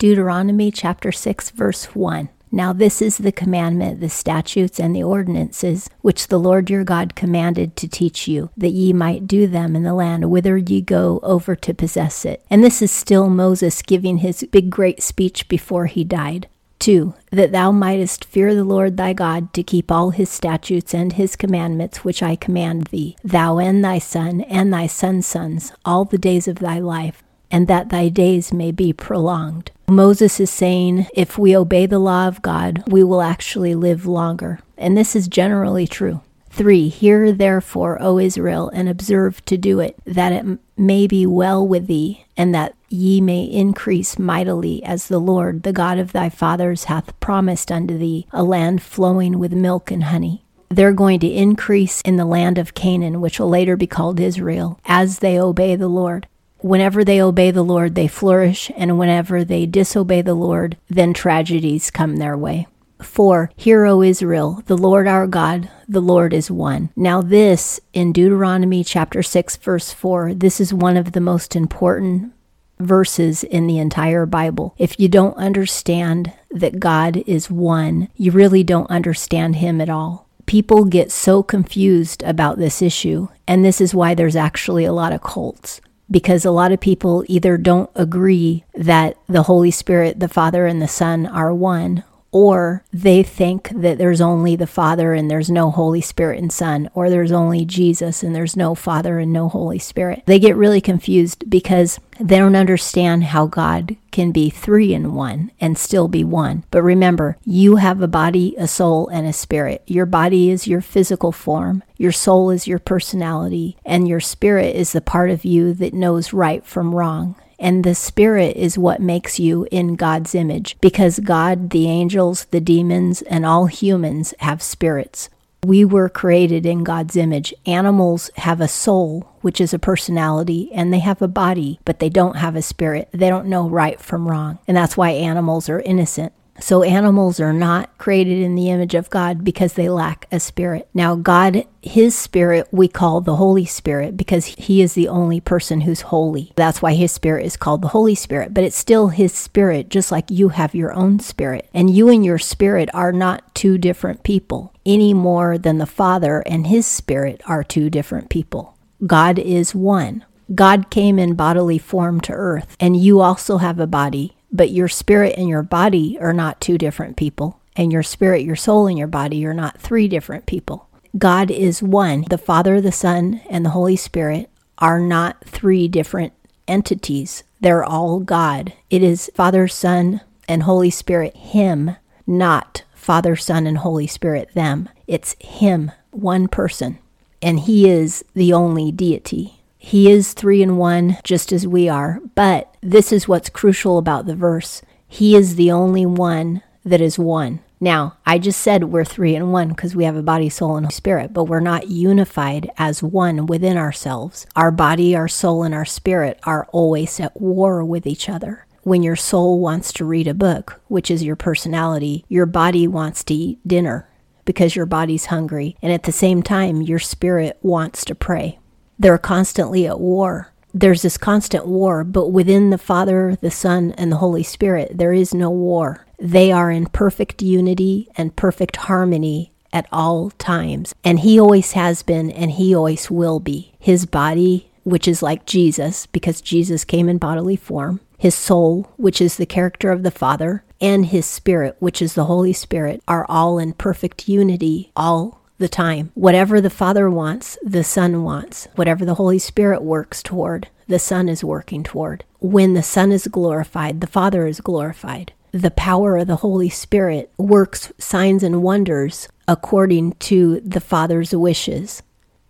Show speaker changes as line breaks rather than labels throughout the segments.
Deuteronomy chapter 6, verse 1. Now, this is the commandment, the statutes, and the ordinances which the Lord your God commanded to teach you, that ye might do them in the land whither ye go over to possess it. And this is still Moses giving his big, great speech before he died. 2. That thou mightest fear the Lord thy God to keep all his statutes and his commandments which I command thee, thou and thy son and thy son's sons, all the days of thy life, and that thy days may be prolonged. Moses is saying if we obey the law of God, we will actually live longer. And this is generally true. 3. Hear therefore, O Israel, and observe to do it, that it may be well with thee, and that ye may increase mightily, as the Lord, the God of thy fathers, hath promised unto thee, a land flowing with milk and honey. They're going to increase in the land of Canaan, which will later be called Israel, as they obey the Lord. Whenever they obey the Lord, they flourish, and whenever they disobey the Lord, then tragedies come their way. 4. Hear, O Israel, the Lord our God, the Lord is one. Now, this in Deuteronomy chapter 6, verse 4, this is one of the most important verses in the entire Bible. If you don't understand that God is one, you really don't understand Him at all. People get so confused about this issue, and this is why there's actually a lot of cults because a lot of people either don't agree that the Holy Spirit, the Father, and the Son are one, or they think that there's only the Father and there's no Holy Spirit and Son, or there's only Jesus and there's no Father and no Holy Spirit. They get really confused because they don't understand how God can be three in one and still be one. But remember, you have a body, a soul, and a spirit. Your body is your physical form, your soul is your personality, and your spirit is the part of you that knows right from wrong. And the spirit is what makes you in God's image because God, the angels, the demons, and all humans have spirits. We were created in God's image. Animals have a soul, which is a personality, and they have a body, but they don't have a spirit. They don't know right from wrong. And that's why animals are innocent. So animals are not created in the image of God because they lack a spirit. Now, God, his spirit, we call the Holy Spirit because he is the only person who's holy. That's why his spirit is called the Holy Spirit, but it's still his spirit, just like you have your own spirit. And you and your spirit are not two different people any more than the Father and his spirit are two different people. God is one. God came in bodily form to earth, and you also have a body but your spirit and your body are not two different people. And your spirit, your soul, and your body are not three different people. God is one. The Father, the Son, and the Holy Spirit are not three different entities. They're all God. It is Father, Son, and Holy Spirit, Him, not Father, Son, and Holy Spirit, them. It's Him, one person. And He is the only deity. He is three in one, just as we are. But this is what's crucial about the verse He is the only one that is one. Now, I just said we're three in one because we have a body, soul, and spirit, but we're not unified as one within ourselves. Our body, our soul, and our spirit are always at war with each other. When your soul wants to read a book, which is your personality, your body wants to eat dinner because your body's hungry. And at the same time, your spirit wants to pray. They're constantly at war. There's this constant war, but within the Father, the Son, and the Holy Spirit, there is no war. They are in perfect unity and perfect harmony at all times. And He always has been, and He always will be. His body, which is like Jesus, because Jesus came in bodily form, His soul, which is the character of the Father, and His Spirit, which is the Holy Spirit, are all in perfect unity all the time. Whatever the Father wants, the Son wants. Whatever the Holy Spirit works toward, the Son is working toward. When the Son is glorified, the Father is glorified. The power of the Holy Spirit works signs and wonders according to the Father's wishes,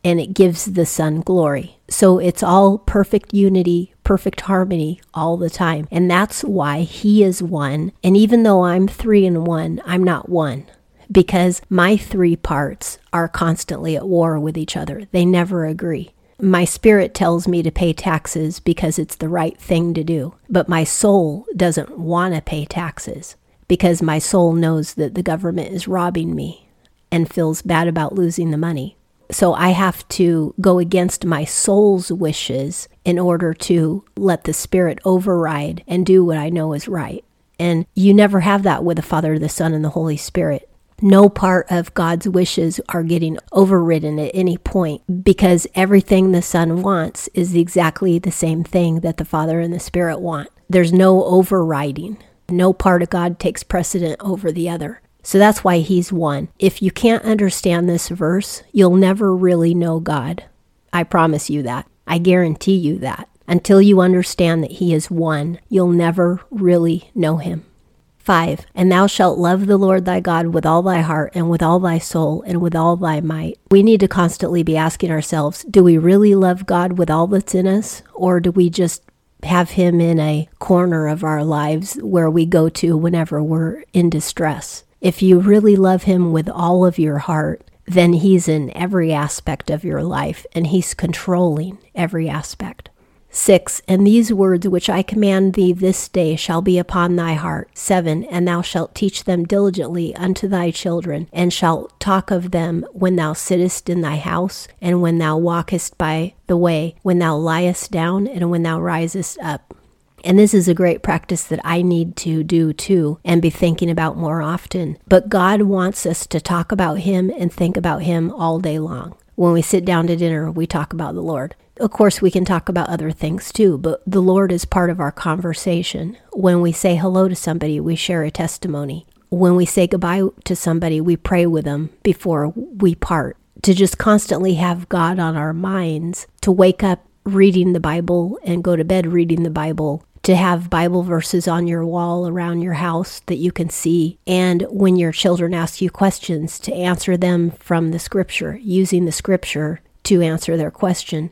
and it gives the Son glory. So it's all perfect unity, perfect harmony all the time. And that's why He is one. And even though I'm three and one, I'm not one because my three parts are constantly at war with each other. They never agree. My spirit tells me to pay taxes because it's the right thing to do, but my soul doesn't want to pay taxes because my soul knows that the government is robbing me and feels bad about losing the money. So I have to go against my soul's wishes in order to let the spirit override and do what I know is right. And you never have that with the Father, the Son, and the Holy Spirit. No part of God's wishes are getting overridden at any point because everything the Son wants is exactly the same thing that the Father and the Spirit want. There's no overriding. No part of God takes precedent over the other. So that's why he's one. If you can't understand this verse, you'll never really know God. I promise you that. I guarantee you that. Until you understand that he is one, you'll never really know him. 5. And thou shalt love the Lord thy God with all thy heart and with all thy soul and with all thy might. We need to constantly be asking ourselves do we really love God with all that's in us, or do we just have him in a corner of our lives where we go to whenever we're in distress? If you really love him with all of your heart, then he's in every aspect of your life and he's controlling every aspect. 6. And these words which I command thee this day shall be upon thy heart. 7. And thou shalt teach them diligently unto thy children, and shalt talk of them when thou sittest in thy house, and when thou walkest by the way, when thou liest down, and when thou risest up. And this is a great practice that I need to do too and be thinking about more often. But God wants us to talk about Him and think about Him all day long. When we sit down to dinner, we talk about the Lord. Of course, we can talk about other things too, but the Lord is part of our conversation. When we say hello to somebody, we share a testimony. When we say goodbye to somebody, we pray with them before we part. To just constantly have God on our minds, to wake up reading the Bible and go to bed reading the Bible to have Bible verses on your wall around your house that you can see. And when your children ask you questions, to answer them from the scripture, using the scripture to answer their question.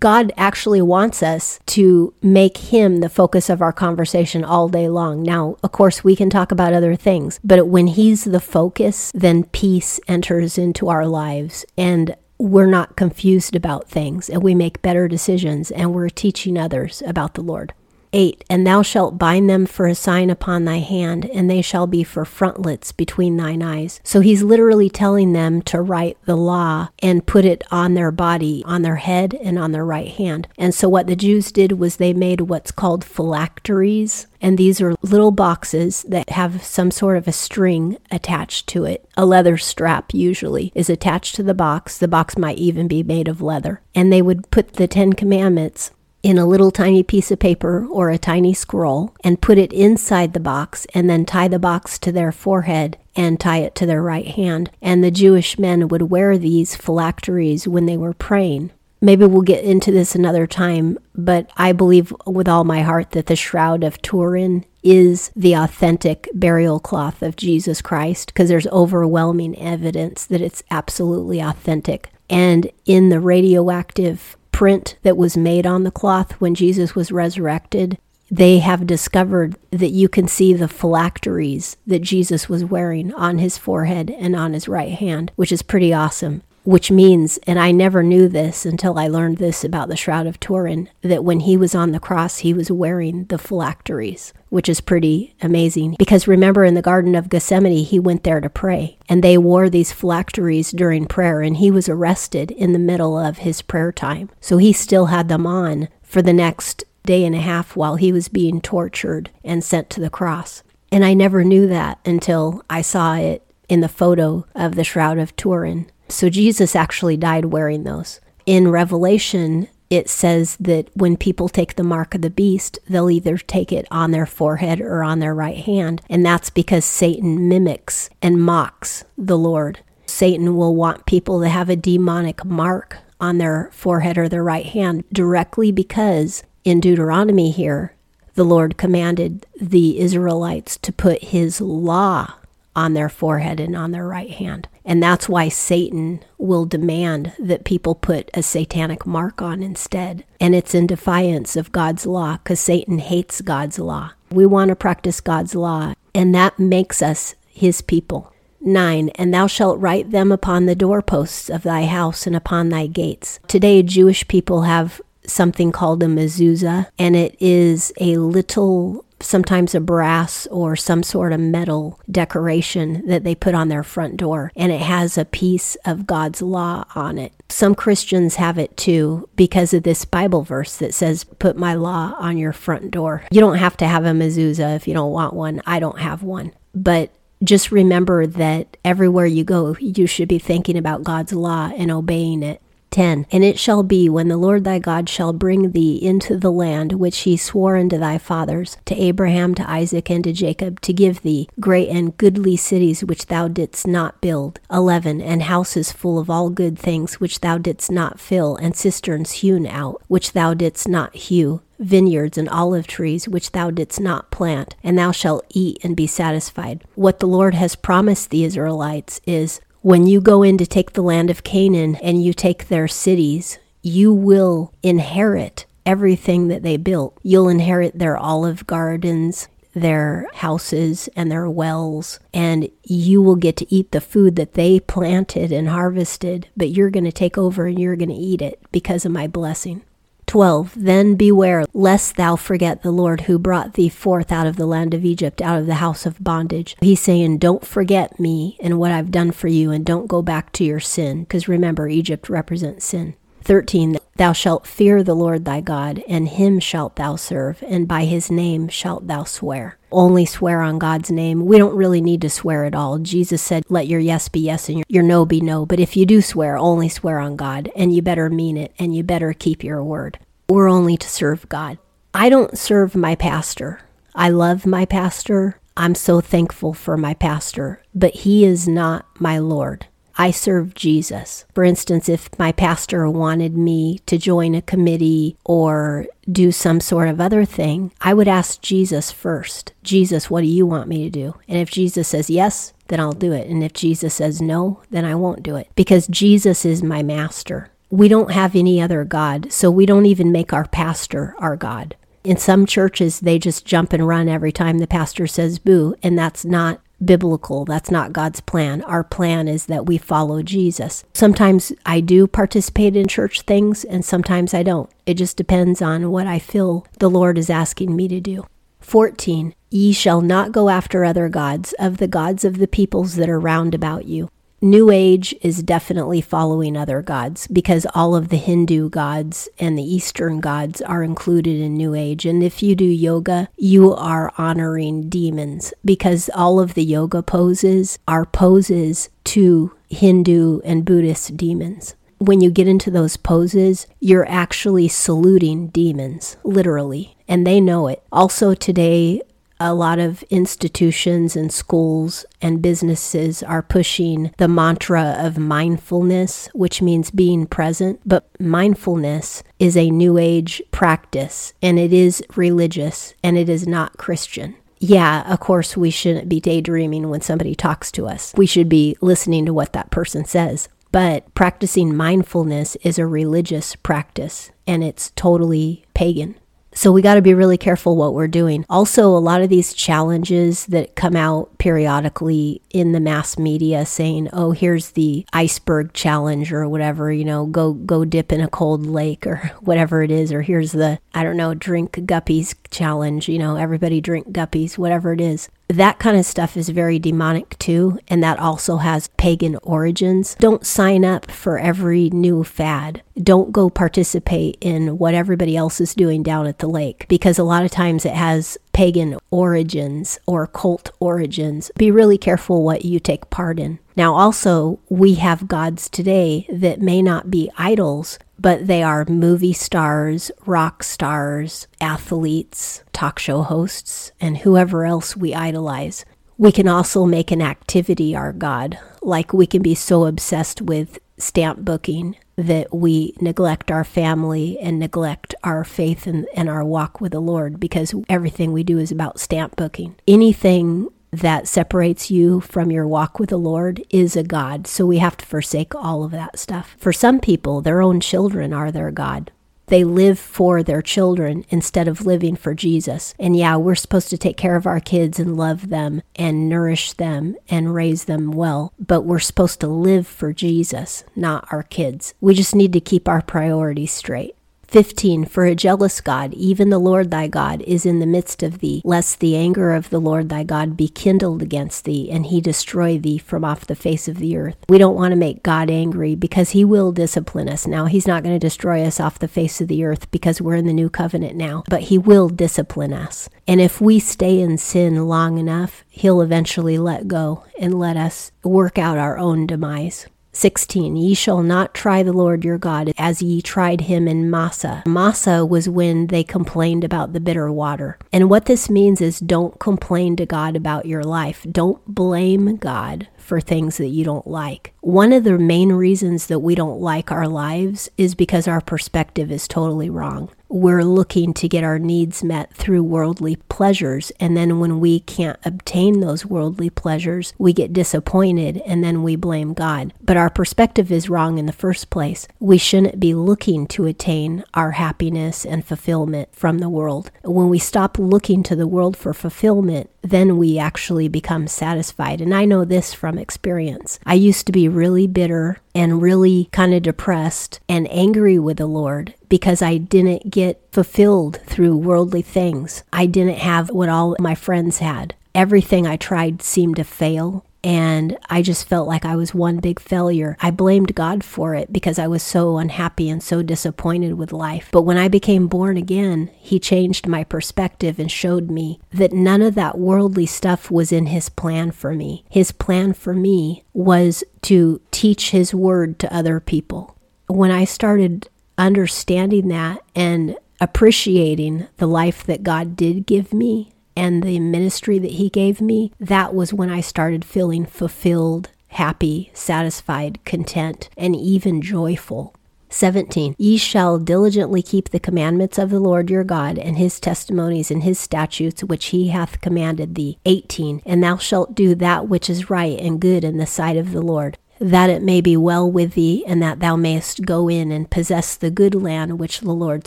God actually wants us to make Him the focus of our conversation all day long. Now, of course, we can talk about other things, but when He's the focus, then peace enters into our lives. And we're not confused about things and we make better decisions and we're teaching others about the Lord. 8 And thou shalt bind them for a sign upon thy hand, and they shall be for frontlets between thine eyes. So he's literally telling them to write the law and put it on their body, on their head, and on their right hand. And so what the Jews did was they made what's called phylacteries. And these are little boxes that have some sort of a string attached to it. A leather strap, usually, is attached to the box. The box might even be made of leather. And they would put the Ten Commandments in a little tiny piece of paper or a tiny scroll and put it inside the box and then tie the box to their forehead and tie it to their right hand. And the Jewish men would wear these phylacteries when they were praying. Maybe we'll get into this another time, but I believe with all my heart that the Shroud of Turin is the authentic burial cloth of Jesus Christ because there's overwhelming evidence that it's absolutely authentic. And in the radioactive print that was made on the cloth when Jesus was resurrected, they have discovered that you can see the phylacteries that Jesus was wearing on his forehead and on his right hand, which is pretty awesome which means, and I never knew this until I learned this about the Shroud of Turin, that when he was on the cross, he was wearing the phylacteries, which is pretty amazing. Because remember, in the Garden of Gethsemane, he went there to pray, and they wore these phylacteries during prayer, and he was arrested in the middle of his prayer time. So he still had them on for the next day and a half while he was being tortured and sent to the cross. And I never knew that until I saw it in the photo of the Shroud of Turin so Jesus actually died wearing those. In Revelation, it says that when people take the mark of the beast, they'll either take it on their forehead or on their right hand. And that's because Satan mimics and mocks the Lord. Satan will want people to have a demonic mark on their forehead or their right hand directly because in Deuteronomy here, the Lord commanded the Israelites to put his law on their forehead and on their right hand. And that's why Satan will demand that people put a satanic mark on instead. And it's in defiance of God's law because Satan hates God's law. We want to practice God's law, and that makes us his people. 9. And thou shalt write them upon the doorposts of thy house and upon thy gates. Today, Jewish people have something called a mezuzah, and it is a little sometimes a brass or some sort of metal decoration that they put on their front door, and it has a piece of God's law on it. Some Christians have it too because of this Bible verse that says, Put my law on your front door. You don't have to have a mezuzah if you don't want one. I don't have one. But just remember that everywhere you go, you should be thinking about God's law and obeying it. 10 And it shall be when the Lord thy God shall bring thee into the land which he swore unto thy fathers, to Abraham, to Isaac, and to Jacob, to give thee great and goodly cities which thou didst not build. 11 And houses full of all good things which thou didst not fill, and cisterns hewn out, which thou didst not hew vineyards and olive trees which thou didst not plant, and thou shalt eat and be satisfied. What the Lord has promised the Israelites is when you go in to take the land of Canaan and you take their cities, you will inherit everything that they built. You'll inherit their olive gardens, their houses, and their wells, and you will get to eat the food that they planted and harvested, but you're going to take over and you're going to eat it because of my blessing. 12. Then beware, lest thou forget the Lord who brought thee forth out of the land of Egypt, out of the house of bondage. He's saying, Don't forget me and what I've done for you, and don't go back to your sin. Because remember, Egypt represents sin. 13 Thou shalt fear the Lord thy God, and him shalt thou serve, and by his name shalt thou swear. Only swear on God's name. We don't really need to swear at all. Jesus said, Let your yes be yes and your no be no. But if you do swear, only swear on God, and you better mean it, and you better keep your word. We're only to serve God. I don't serve my pastor. I love my pastor. I'm so thankful for my pastor, but he is not my Lord. I serve Jesus. For instance, if my pastor wanted me to join a committee or do some sort of other thing, I would ask Jesus first Jesus, what do you want me to do? And if Jesus says yes, then I'll do it. And if Jesus says no, then I won't do it because Jesus is my master. We don't have any other God, so we don't even make our pastor our God. In some churches, they just jump and run every time the pastor says boo, and that's not biblical. That's not God's plan. Our plan is that we follow Jesus. Sometimes I do participate in church things and sometimes I don't. It just depends on what I feel the Lord is asking me to do. 14. Ye shall not go after other gods, of the gods of the peoples that are round about you. New Age is definitely following other gods because all of the Hindu gods and the Eastern gods are included in New Age. And if you do yoga, you are honoring demons because all of the yoga poses are poses to Hindu and Buddhist demons. When you get into those poses, you're actually saluting demons, literally, and they know it. Also, today, a lot of institutions and schools and businesses are pushing the mantra of mindfulness, which means being present. But mindfulness is a new age practice and it is religious and it is not Christian. Yeah, of course, we shouldn't be daydreaming when somebody talks to us. We should be listening to what that person says. But practicing mindfulness is a religious practice and it's totally pagan. So we got to be really careful what we're doing. Also, a lot of these challenges that come out periodically in the mass media saying, "Oh, here's the iceberg challenge or whatever, you know, go go dip in a cold lake or whatever it is or here's the I don't know, drink guppies challenge, you know, everybody drink guppies, whatever it is." That kind of stuff is very demonic too, and that also has pagan origins. Don't sign up for every new fad. Don't go participate in what everybody else is doing down at the lake because a lot of times it has pagan origins or cult origins. Be really careful what you take part in. Now, also, we have gods today that may not be idols, but they are movie stars, rock stars, athletes, talk show hosts, and whoever else we idolize. We can also make an activity our God, like we can be so obsessed with stamp booking that we neglect our family and neglect our faith and, and our walk with the Lord because everything we do is about stamp booking. Anything that separates you from your walk with the Lord is a God. So we have to forsake all of that stuff. For some people, their own children are their God. They live for their children instead of living for Jesus. And yeah, we're supposed to take care of our kids and love them and nourish them and raise them well, but we're supposed to live for Jesus, not our kids. We just need to keep our priorities straight. 15 For a jealous God, even the Lord thy God, is in the midst of thee, lest the anger of the Lord thy God be kindled against thee, and he destroy thee from off the face of the earth. We don't want to make God angry because he will discipline us. Now, he's not going to destroy us off the face of the earth because we're in the new covenant now, but he will discipline us. And if we stay in sin long enough, he'll eventually let go and let us work out our own demise. 16 Ye shall not try the Lord your God as ye tried him in Massah. Massah was when they complained about the bitter water. And what this means is don't complain to God about your life. Don't blame God for things that you don't like. One of the main reasons that we don't like our lives is because our perspective is totally wrong we're looking to get our needs met through worldly pleasures. And then when we can't obtain those worldly pleasures, we get disappointed and then we blame God. But our perspective is wrong in the first place. We shouldn't be looking to attain our happiness and fulfillment from the world. When we stop looking to the world for fulfillment, then we actually become satisfied. And I know this from experience. I used to be really bitter and really kind of depressed and angry with the Lord because I didn't get fulfilled through worldly things. I didn't have what all my friends had. Everything I tried seemed to fail and I just felt like I was one big failure. I blamed God for it because I was so unhappy and so disappointed with life. But when I became born again, He changed my perspective and showed me that none of that worldly stuff was in His plan for me. His plan for me was to teach His word to other people. When I started understanding that and appreciating the life that God did give me, and the ministry that He gave me, that was when I started feeling fulfilled, happy, satisfied, content, and even joyful. 17. Ye shall diligently keep the commandments of the Lord your God, and his testimonies and his statutes which he hath commanded thee. 18. And thou shalt do that which is right and good in the sight of the Lord, that it may be well with thee, and that thou mayest go in and possess the good land which the Lord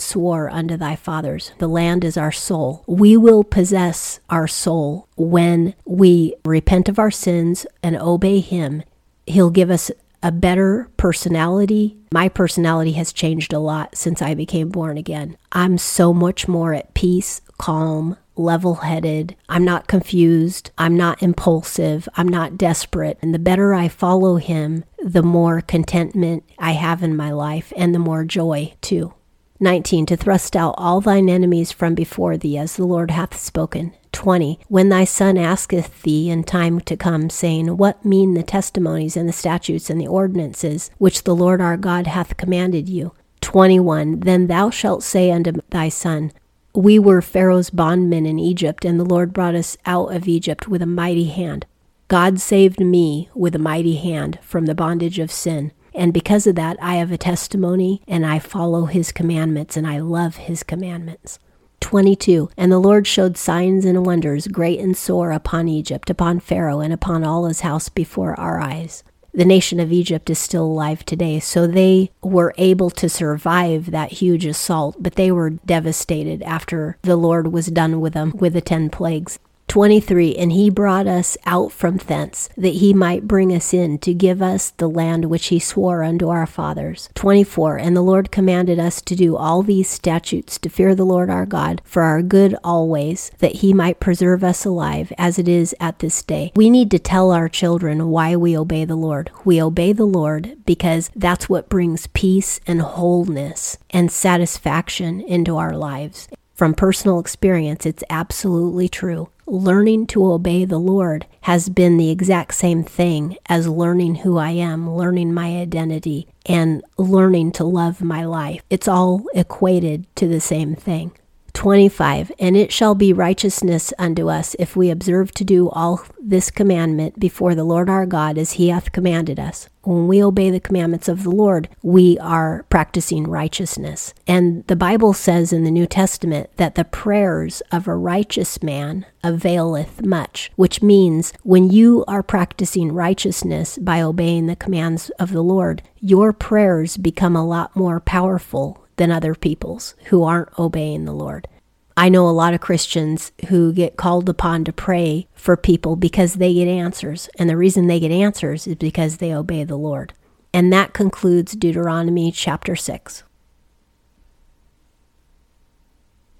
swore unto thy fathers. The land is our soul. We will possess our soul when we repent of our sins and obey Him. He'll give us a better personality. My personality has changed a lot since I became born again. I'm so much more at peace, calm, level headed. I'm not confused. I'm not impulsive. I'm not desperate. And the better I follow him, the more contentment I have in my life and the more joy too. 19. To thrust out all thine enemies from before thee, as the Lord hath spoken. 20. When thy son asketh thee in time to come, saying, What mean the testimonies and the statutes and the ordinances which the Lord our God hath commanded you? 21. Then thou shalt say unto thy son, we were Pharaoh's bondmen in Egypt, and the Lord brought us out of Egypt with a mighty hand. God saved me with a mighty hand from the bondage of sin. And because of that, I have a testimony and I follow his commandments and I love his commandments. 22. And the Lord showed signs and wonders great and sore upon Egypt, upon Pharaoh, and upon all his house before our eyes the nation of Egypt is still alive today. So they were able to survive that huge assault, but they were devastated after the Lord was done with them with the 10 plagues. 23 And he brought us out from thence, that he might bring us in to give us the land which he swore unto our fathers. 24 And the Lord commanded us to do all these statutes, to fear the Lord our God, for our good always, that he might preserve us alive, as it is at this day. We need to tell our children why we obey the Lord. We obey the Lord because that's what brings peace and wholeness and satisfaction into our lives. From personal experience, it's absolutely true learning to obey the Lord has been the exact same thing as learning who I am, learning my identity, and learning to love my life. It's all equated to the same thing. 25 And it shall be righteousness unto us if we observe to do all this commandment before the Lord our God as he hath commanded us. When we obey the commandments of the Lord, we are practicing righteousness. And the Bible says in the New Testament that the prayers of a righteous man availeth much, which means when you are practicing righteousness by obeying the commands of the Lord, your prayers become a lot more powerful than other people's who aren't obeying the Lord. I know a lot of Christians who get called upon to pray for people because they get answers. And the reason they get answers is because they obey the Lord. And that concludes Deuteronomy chapter 6.